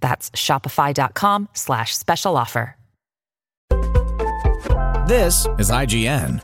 That's shopify.com slash special offer. This is IGN.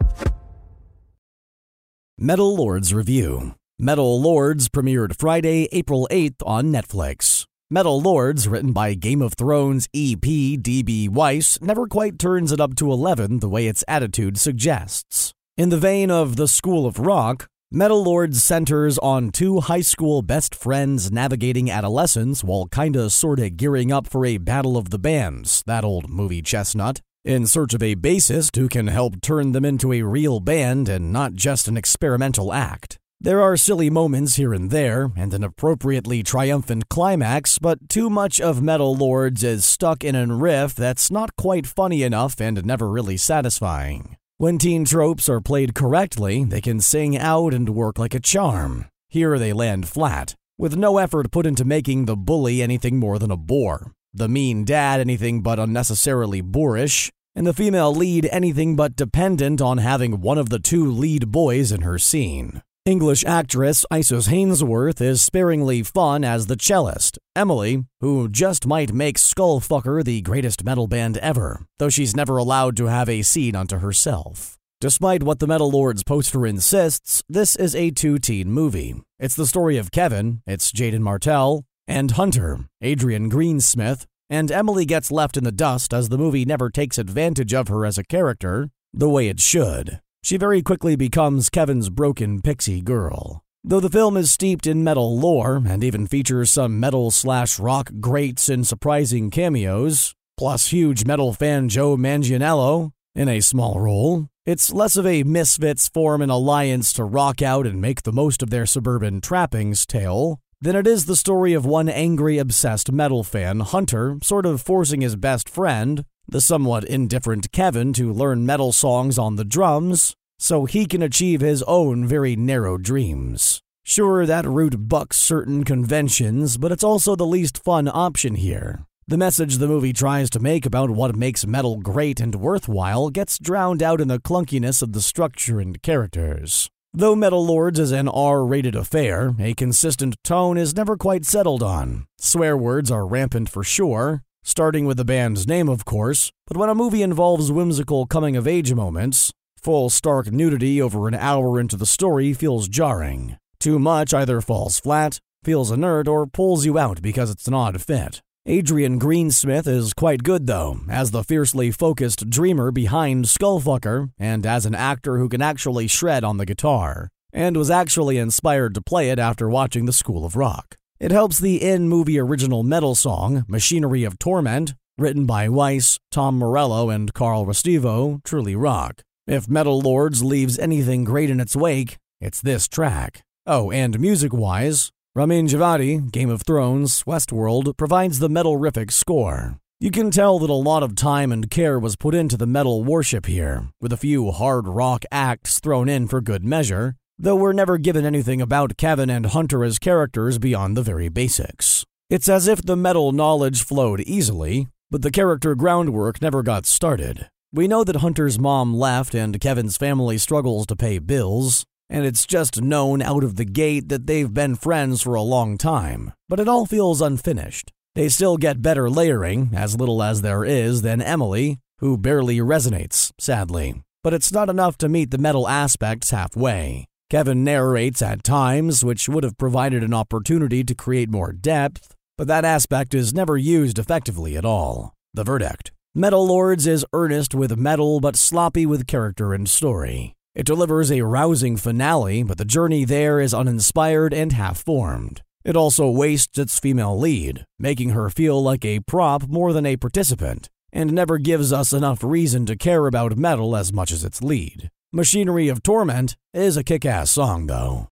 Metal Lords Review. Metal Lords premiered Friday, April 8th on Netflix. Metal Lords, written by Game of Thrones EP D.B. Weiss, never quite turns it up to 11 the way its attitude suggests. In the vein of The School of Rock, Metal Lords centers on two high school best friends navigating adolescence while kinda sorta gearing up for a battle of the bands, that old movie chestnut, in search of a bassist who can help turn them into a real band and not just an experimental act. There are silly moments here and there, and an appropriately triumphant climax, but too much of Metal Lords is stuck in a riff that's not quite funny enough and never really satisfying. When teen tropes are played correctly, they can sing out and work like a charm. Here they land flat, with no effort put into making the bully anything more than a bore, the mean dad anything but unnecessarily boorish, and the female lead anything but dependent on having one of the two lead boys in her scene. English actress Isis Hainsworth is sparingly fun as the cellist, Emily, who just might make Skullfucker the greatest metal band ever, though she's never allowed to have a scene unto herself. Despite what the Metal Lords poster insists, this is a two teen movie. It's the story of Kevin, it's Jaeden Martell, and Hunter, Adrian Greensmith, and Emily gets left in the dust as the movie never takes advantage of her as a character the way it should she very quickly becomes Kevin's broken pixie girl. Though the film is steeped in metal lore and even features some metal slash rock greats and surprising cameos, plus huge metal fan Joe Manganiello in a small role, it's less of a misfits form an alliance to rock out and make the most of their suburban trappings tale than it is the story of one angry, obsessed metal fan, Hunter, sort of forcing his best friend, the somewhat indifferent Kevin to learn metal songs on the drums so he can achieve his own very narrow dreams. Sure, that route bucks certain conventions, but it's also the least fun option here. The message the movie tries to make about what makes metal great and worthwhile gets drowned out in the clunkiness of the structure and characters. Though Metal Lords is an R rated affair, a consistent tone is never quite settled on. Swear words are rampant for sure, starting with the band's name, of course, but when a movie involves whimsical coming of age moments, full stark nudity over an hour into the story feels jarring. Too much either falls flat, feels inert, or pulls you out because it's an odd fit. Adrian Greensmith is quite good, though, as the fiercely focused dreamer behind Skullfucker, and as an actor who can actually shred on the guitar, and was actually inspired to play it after watching The School of Rock. It helps the in movie original metal song, Machinery of Torment, written by Weiss, Tom Morello, and Carl Restivo, truly rock. If Metal Lords leaves anything great in its wake, it's this track. Oh, and music wise, Ramin Djawadi, Game of Thrones, Westworld, provides the metal riffic score. You can tell that a lot of time and care was put into the metal worship here, with a few hard rock acts thrown in for good measure, though we're never given anything about Kevin and Hunter as characters beyond the very basics. It's as if the metal knowledge flowed easily, but the character groundwork never got started. We know that Hunter's mom left and Kevin's family struggles to pay bills, and it's just known out of the gate that they've been friends for a long time, but it all feels unfinished. They still get better layering, as little as there is, than Emily, who barely resonates, sadly. But it's not enough to meet the metal aspects halfway. Kevin narrates at times, which would have provided an opportunity to create more depth, but that aspect is never used effectively at all. The verdict Metal Lords is earnest with metal but sloppy with character and story. It delivers a rousing finale, but the journey there is uninspired and half formed. It also wastes its female lead, making her feel like a prop more than a participant, and never gives us enough reason to care about metal as much as its lead. Machinery of Torment is a kick ass song, though.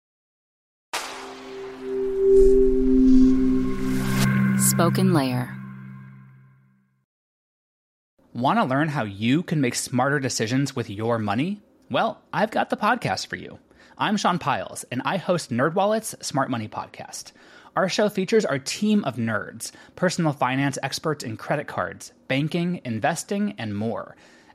Spoken Layer Want to learn how you can make smarter decisions with your money? Well, I've got the podcast for you. I'm Sean Pyles, and I host NerdWallet's Smart Money Podcast. Our show features our team of nerds, personal finance experts in credit cards, banking, investing, and more.